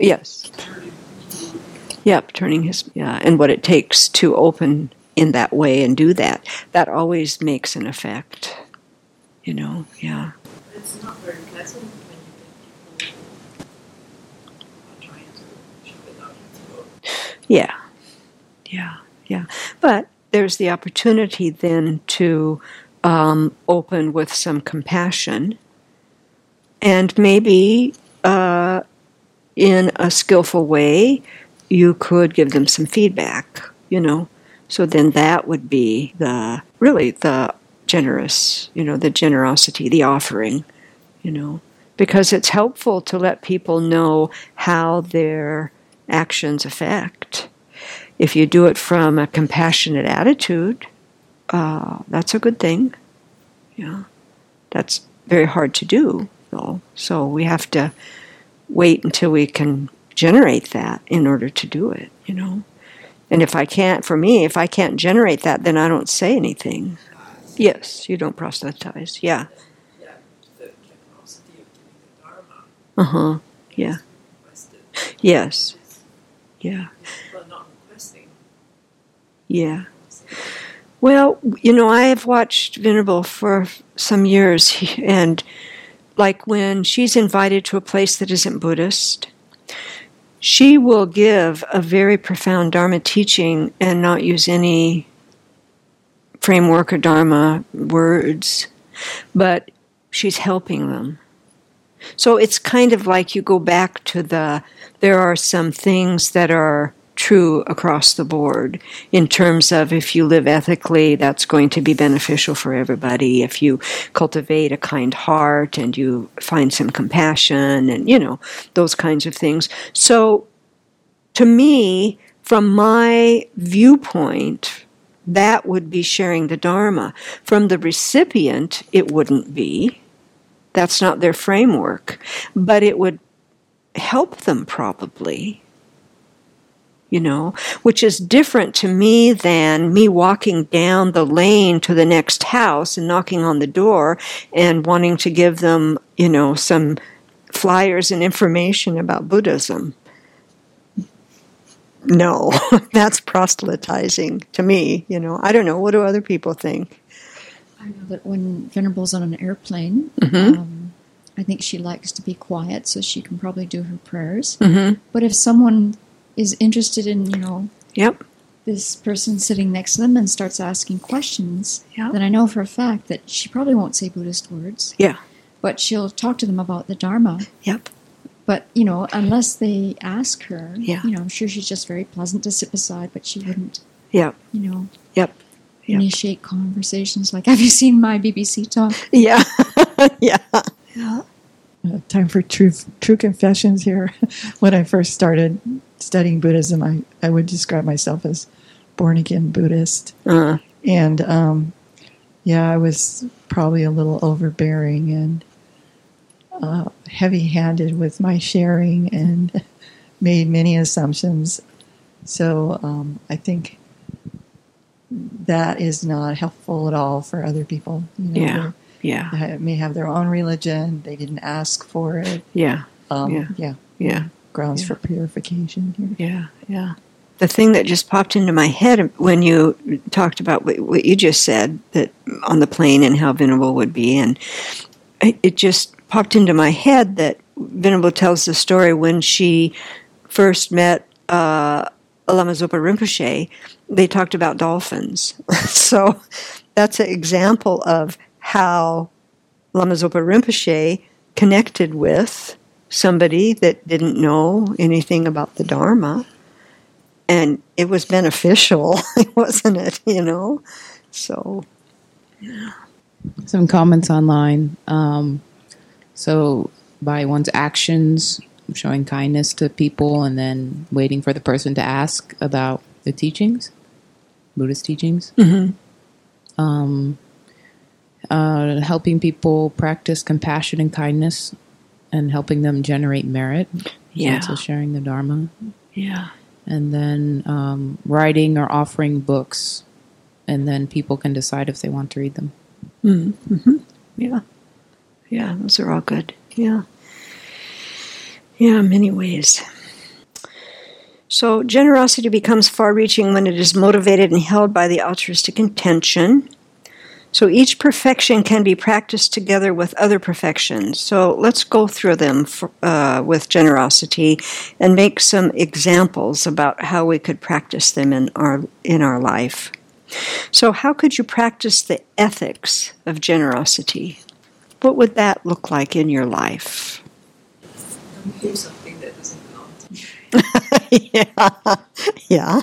Yes. Yep, turning his yeah, and what it takes to open in that way and do that. That always makes an effect. You know, yeah. It's not very pleasant when you think people are trying to shove it out your throat. Yeah. Yeah. Yeah. But there's the opportunity then to um, open with some compassion and maybe uh, in a skillful way you could give them some feedback, you know. So then that would be the really the generous, you know, the generosity, the offering, you know. because it's helpful to let people know how their actions affect. If you do it from a compassionate attitude, uh, that's a good thing. Yeah, that's very hard to do, though. So we have to wait until we can generate that in order to do it. You know, and if I can't, for me, if I can't generate that, then I don't say anything. Yes, you don't proselytize. Yeah. Yeah, the generosity of giving the Dharma Uh huh. Yeah. Yes. Yeah. People are not requesting. Yeah. Well, you know, I have watched Venerable for some years, and like when she's invited to a place that isn't Buddhist, she will give a very profound Dharma teaching and not use any framework or Dharma words, but she's helping them. So it's kind of like you go back to the there are some things that are true across the board in terms of if you live ethically, that's going to be beneficial for everybody. If you cultivate a kind heart and you find some compassion and, you know, those kinds of things. So to me, from my viewpoint, that would be sharing the Dharma. From the recipient, it wouldn't be. That's not their framework. But it would help them probably you know, which is different to me than me walking down the lane to the next house and knocking on the door and wanting to give them, you know, some flyers and information about Buddhism. No, that's proselytizing to me, you know. I don't know. What do other people think? I know that when Venerable's on an airplane, Mhm. um, I think she likes to be quiet so she can probably do her prayers. Mm-hmm. But if someone is interested in, you know, Yep. this person sitting next to them and starts asking questions, Yeah. then I know for a fact that she probably won't say Buddhist words. Yeah. But she'll talk to them about the Dharma. Yep. But, you know, unless they ask her, Yeah. you know, I'm sure she's just very pleasant to sit beside, but she wouldn't, Yep. you know, Yep. Yep. initiate conversations like, have you seen my BBC talk? Yeah. yeah. Uh, time for true true confessions here. when I first started studying Buddhism, I, I would describe myself as born again Buddhist. Uh, And um, yeah, I was probably a little overbearing and uh, heavy handed with my sharing and made many assumptions. So um, I think that is not helpful at all for other people. You know, Yeah. yeah. They may have their own religion, they didn't ask for it. Yeah. Um, Yeah. yeah. Yeah. Grounds Yeah. for purification here. Yeah, yeah. The thing that just popped into my head when you talked about what, what you just said that on the plane and how Venerable would be, and it, it just popped into my head that Venerable tells the story when she first met uh, Lama Zopa Rinpoche. They talked about dolphins, so that's an example of how Lama Zopa Rinpoche connected with somebody that didn't know anything about the Dharma. And it was beneficial, wasn't it? You know? So, Some comments online. Um, so, by one's actions, showing kindness to people, and then waiting for the person to ask about the teachings, Buddhist teachings. Um, uh, helping people practice compassion and kindness, and helping them generate merit. Yeah. Also sharing the Dharma. yeah. and then um, writing or offering books, and then people can decide if they want to read them. Mm-hmm. Yeah. Yeah, those are all good. Yeah. Yeah, many ways. So, generosity becomes far reaching when it is motivated and held by the altruistic intention. So, each perfection can be practiced together with other perfections. So, let's go through them for, uh, with generosity and make some examples about how we could practice them in our, in our life. So, how could you practice the ethics of generosity? What would that look like in your life? Don't give something that doesn't belong to you. yeah. Yeah.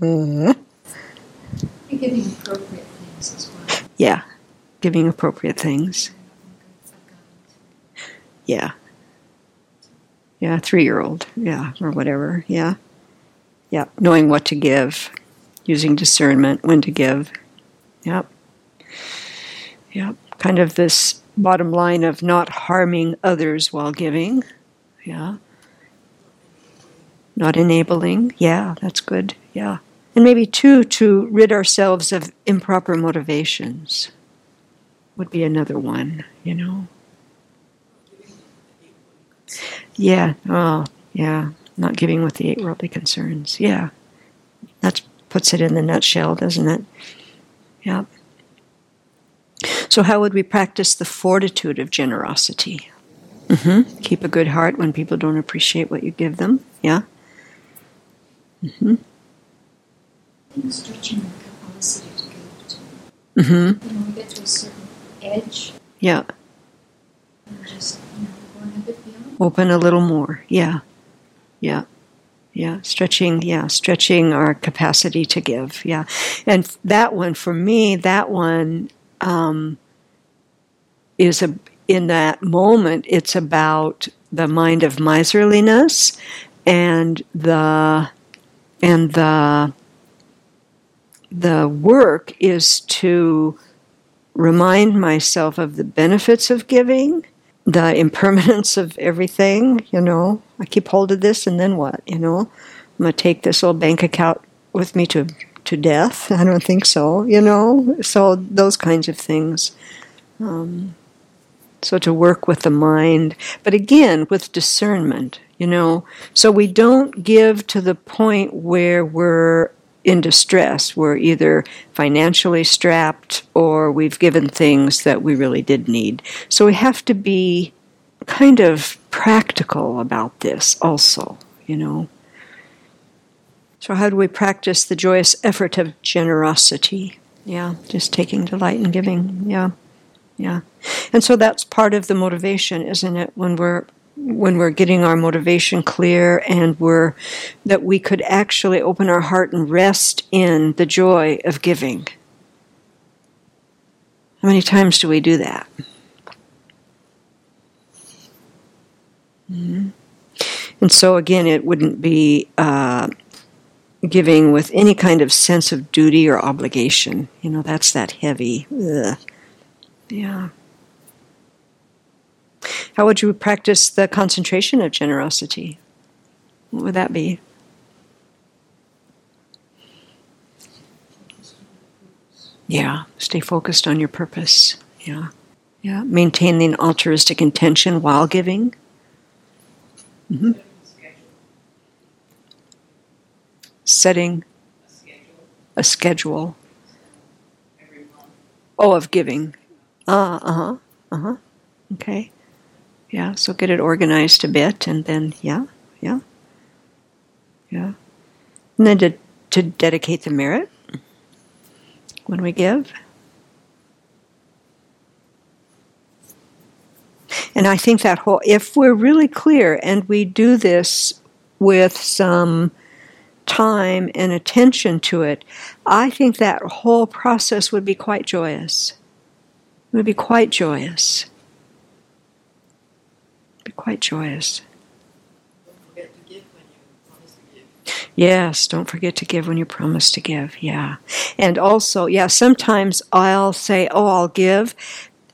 And giving appropriate things as well. yeah. Giving appropriate things. Yeah. Yeah, three year old. Yeah, or whatever. Yeah. Yeah. Knowing what to give, using discernment, when to give. Yep. Yep. Kind of this bottom line of not harming others while giving. Yeah. Not enabling. Yeah, that's good. Yeah. And maybe, two, to rid ourselves of improper motivations would be another one, you know. Yeah. Oh, yeah. Not giving with the eight worldly concerns. Yeah. That puts it in the nutshell, doesn't it? Yeah. So, how would we practice the fortitude of generosity? Mm-hmm. Keep a good heart when people don't appreciate what you give them. Yeah. Mm-hmm. Stretching our capacity to give to. Mm-hmm. You know, we get to a certain edge Yeah. and just, you know, going a bit beyond. Open a little more. Yeah. Yeah. Yeah. Stretching. Yeah. Stretching our capacity to give. Yeah. And that one, for me, that one um, is a, in that moment, it's about the mind of miserliness and the, and the, the work is to remind myself of the benefits of giving, the impermanence of everything, you know. I keep hold of this and then what, you know? I'm going to take this old bank account with me to to death. I don't think so, you know. So those kinds of things. Um, so to work with the mind, but again with discernment, you know. So we don't give to the point where we're in distress. We're either financially strapped or we've given things that we really did need. So we have to be kind of practical about this also, you know. So, how do we practice the joyous effort of generosity? Yeah, just taking delight in giving. Yeah, yeah. And so that's part of the motivation, isn't it? When we're when we're getting our motivation clear and we're that we could actually open our heart and rest in the joy of giving. How many times do we do that? Mm-hmm. And so again, it wouldn't be uh, giving with any kind of sense of duty or obligation. You know, that's that heavy. Ugh. Yeah. How would you practice the concentration of generosity? What would that be? Yeah, stay focused on your purpose. Yeah. Yeah, maintaining altruistic intention while giving. hmm Setting a schedule. Oh, of giving. Uh huh. Uh huh. Okay. Yeah, so get it organized a bit and then, yeah, yeah, yeah. And then to, to dedicate the merit when we give. And I think that whole, if we're really clear and we do this with some time and attention to it, I think that whole process would be quite joyous. It would be quite joyous. Quite joyous. Yes, don't forget to give when you promise to give. Yeah. And also, yeah, sometimes I'll say, oh, I'll give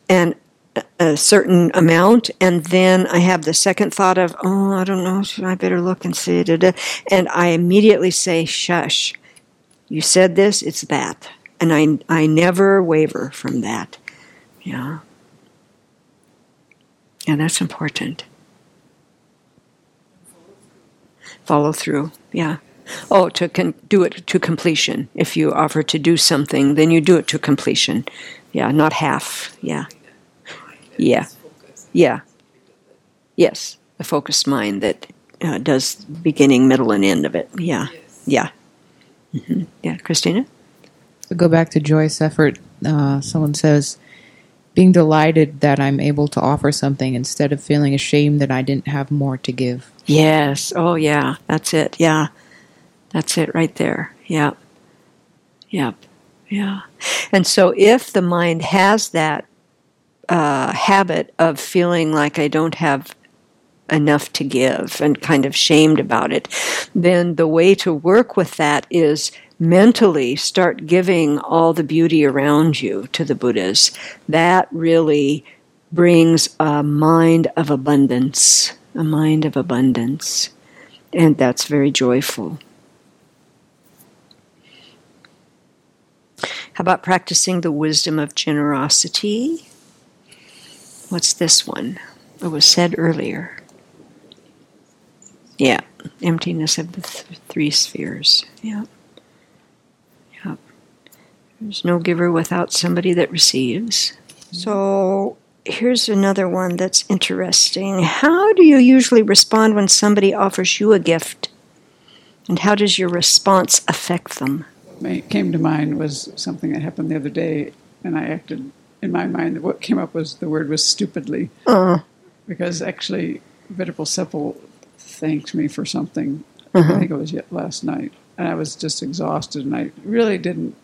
and a certain amount, and then I have the second thought of, oh, I don't know, should I better look and see? And I immediately say, shush, you said this, it's that. And I, I never waver from that. Yeah. Yeah, that's important. Follow through. Yeah. Oh, to con- do it to completion. If you offer to do something, then you do it to completion. Yeah, not half. Yeah. Yeah. Yeah. Yes, a focused mind that uh, does beginning, middle, and end of it. Yeah. Yeah. hmm Yeah, Christina? To go back to joyous effort, uh, someone says, being delighted that I'm able to offer something instead of feeling ashamed that I didn't have more to give. Yes. Oh, yeah. That's it. Yeah. That's it right there. Yep. Yep. Yeah. And so if the mind has that uh, habit of feeling like I don't have enough to give and kind of shamed about it, then the way to work with that is mentally start giving all the beauty around you to the Buddhas. That really brings a mind of abundance, a mind of abundance. And that's very joyful. How about practicing the wisdom of generosity? What's this one? It was said earlier. Yeah, emptiness of the th- three spheres. Yeah. There's no giver without somebody that receives. So here's another one that's interesting. How do you usually respond when somebody offers you a gift? And how does your response affect them? What came to mind was something that happened the other day, and I acted in my mind. That what came up was the word was stupidly, Uh, because actually Venerable Tsepal thanked me for something. Uh-huh. I think it was last night, and I was just exhausted, and I really didn't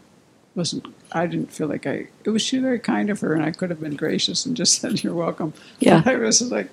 wasn't. I didn't feel like I. It was she very kind of her, and I could have been gracious and just said you're welcome. Yeah. But I was like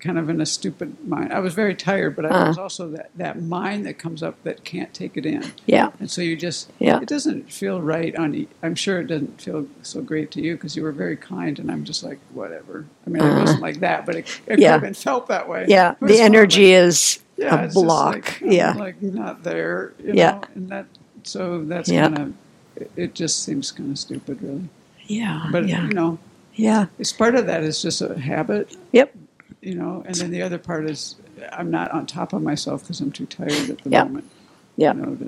kind of in a stupid mind. I was very tired, but I Uh. was also that that mind that comes up that can't take it in. yeah. And so you just, Yeah. it doesn't feel right on, I'm sure it doesn't feel so great to you because you were very kind and I'm just like, whatever. I mean, it wasn't like that, but it, it Uh-huh. Yeah. could have been felt that way. Yeah. The energy like- is yeah, a block. like, yeah. Like not there, you Yeah. know, and that, so that's Yeah. kind of, it, just seems kind of stupid really. yeah. But, yeah. you know, Yeah. it's part of that is just a habit, Yep. you know, and then the other part is I'm not on top of myself because I'm too tired at the Yeah. moment. Yeah. You know,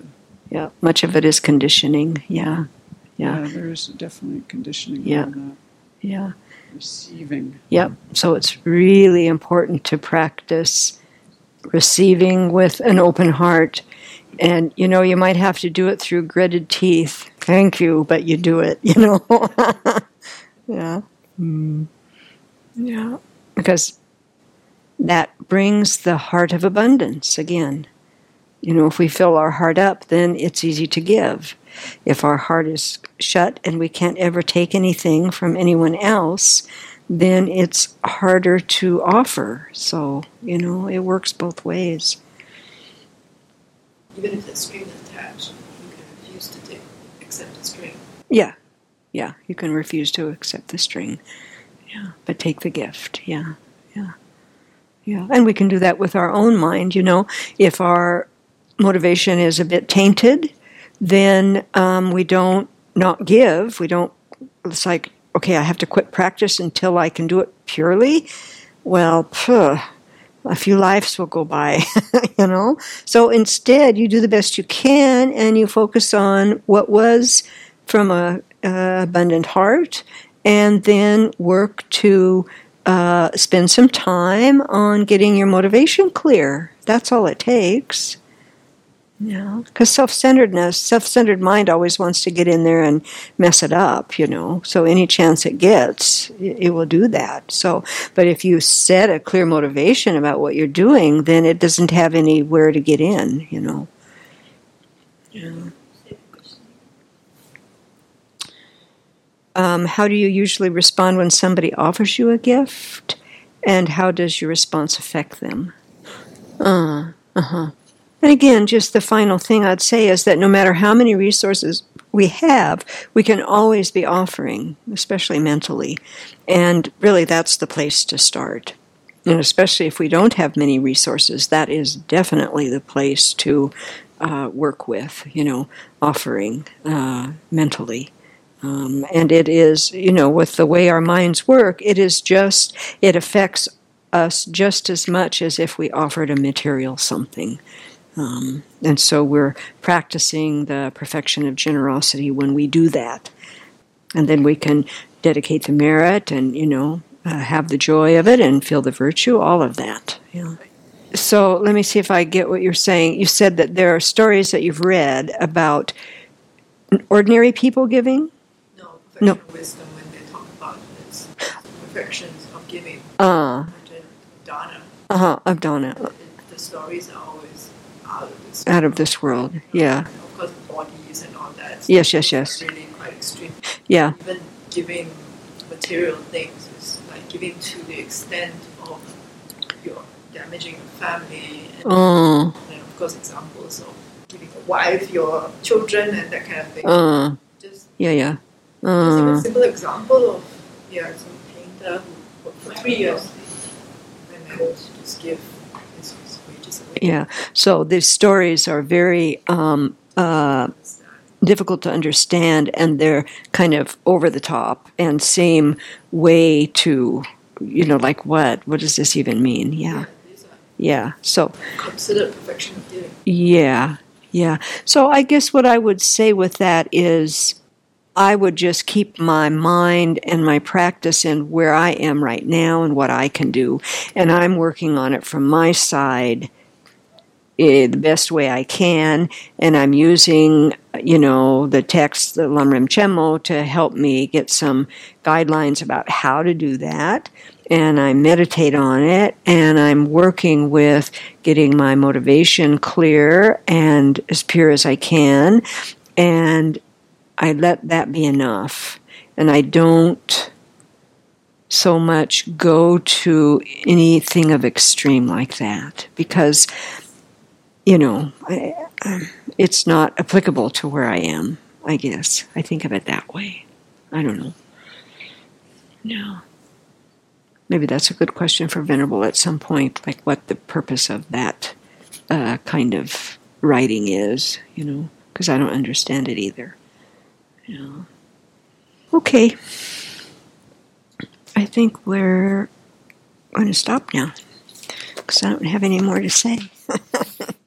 Yeah. Much of it is conditioning. Yeah. Yeah. yeah, there's definitely conditioning Yeah. Yeah. Receiving. Yep. So it's really important to practice receiving with an open heart. And, you know, you might have to do it through gritted teeth. Thank you, but you do it, you know. yeah. Mm. Yeah. Because that brings the heart of abundance again. You know, if we fill our heart up, then it's easy to give. If our heart is shut and we can't ever take anything from anyone else, then it's harder to offer. So, you know, it works both ways. Even if the string is attached, you can refuse to take, accept the string. Yeah. Yeah. You can refuse to accept the string. Yeah. But take the gift. Yeah. Yeah. Yeah. And we can do that with our own mind. You know, if our motivation is a bit tainted, then um, we don't not give. We don't, it's like, okay, I have to quit practice until I can do it purely. Well, phew, a few lives will go by, you know? So instead, you do the best you can and you focus on what was from a, abundant heart and then work to uh, spend some time on getting your motivation clear. That's all it takes. Yeah, because self-centeredness, self-centered mind always wants to get in there and mess it up, you know. So any chance it gets, it, it will do that. So, but if you set a clear motivation about what you're doing, then it doesn't have anywhere to get in, you know. Yeah. Um, how do you usually respond when somebody offers you a gift, and how does your response affect them? Uh, uh huh. And again, just the final thing I'd say is that no matter how many resources we have, we can always be offering, especially mentally. And really, that's the place to start. And especially if we don't have many resources, that is definitely the place to uh, work with, you know, offering uh, mentally. Um, and it is, you know, with the way our minds work, it is just, it affects us just as much as if we offered a material something. Um, and so we're practicing the perfection of generosity when we do that. And then we can dedicate the merit and, you know, uh, have the joy of it and feel the virtue, all of that. Yeah. So let me see if I get what you're saying. You said that there are stories that you've read about ordinary people giving? No, No. perfection of wisdom when they talk about this. perfections of giving. Uh, Dana, uh huh, of dana. it- the stories are out of this Out of this world. Yeah. Of course, bodies and all that. Yes, yes, yes. Really quite extreme. Yeah. Even giving material things. It's like giving to the extent of your damaging your family, and, Oh, and of course examples of giving a wife your children and that kind of thing. uh, just yeah, yeah. just a Uh, simple example of yeah, some painter who worked for three years and then just give his, his wages away. Yeah. So these stories are very um, uh, difficult to understand, and they're kind of over the top and seem way too, you know, like what? What does this even mean? Yeah, yeah. So considered perfection of giving. Yeah, yeah. So I guess what I would say with that is I would just keep my mind and my practice in where I am right now and what I can do. And I'm working on it from my side Eh, the best way I can. And I'm using, you know, the text, the Lamrim Chenmo, to help me get some guidelines about how to do that. And I meditate on it, and I'm working with getting my motivation clear and as pure as I can. And I let that be enough. And I don't so much go to anything of extreme like that because, you know, I, um, it's not applicable to where I am, I guess. I think of it that way. I don't know. No. Maybe that's a good question for Venerable at some point, like what the purpose of that uh, kind of writing is, you know, because I don't understand it either. Yeah. Okay. I think we're going to stop now because I don't have any more to say.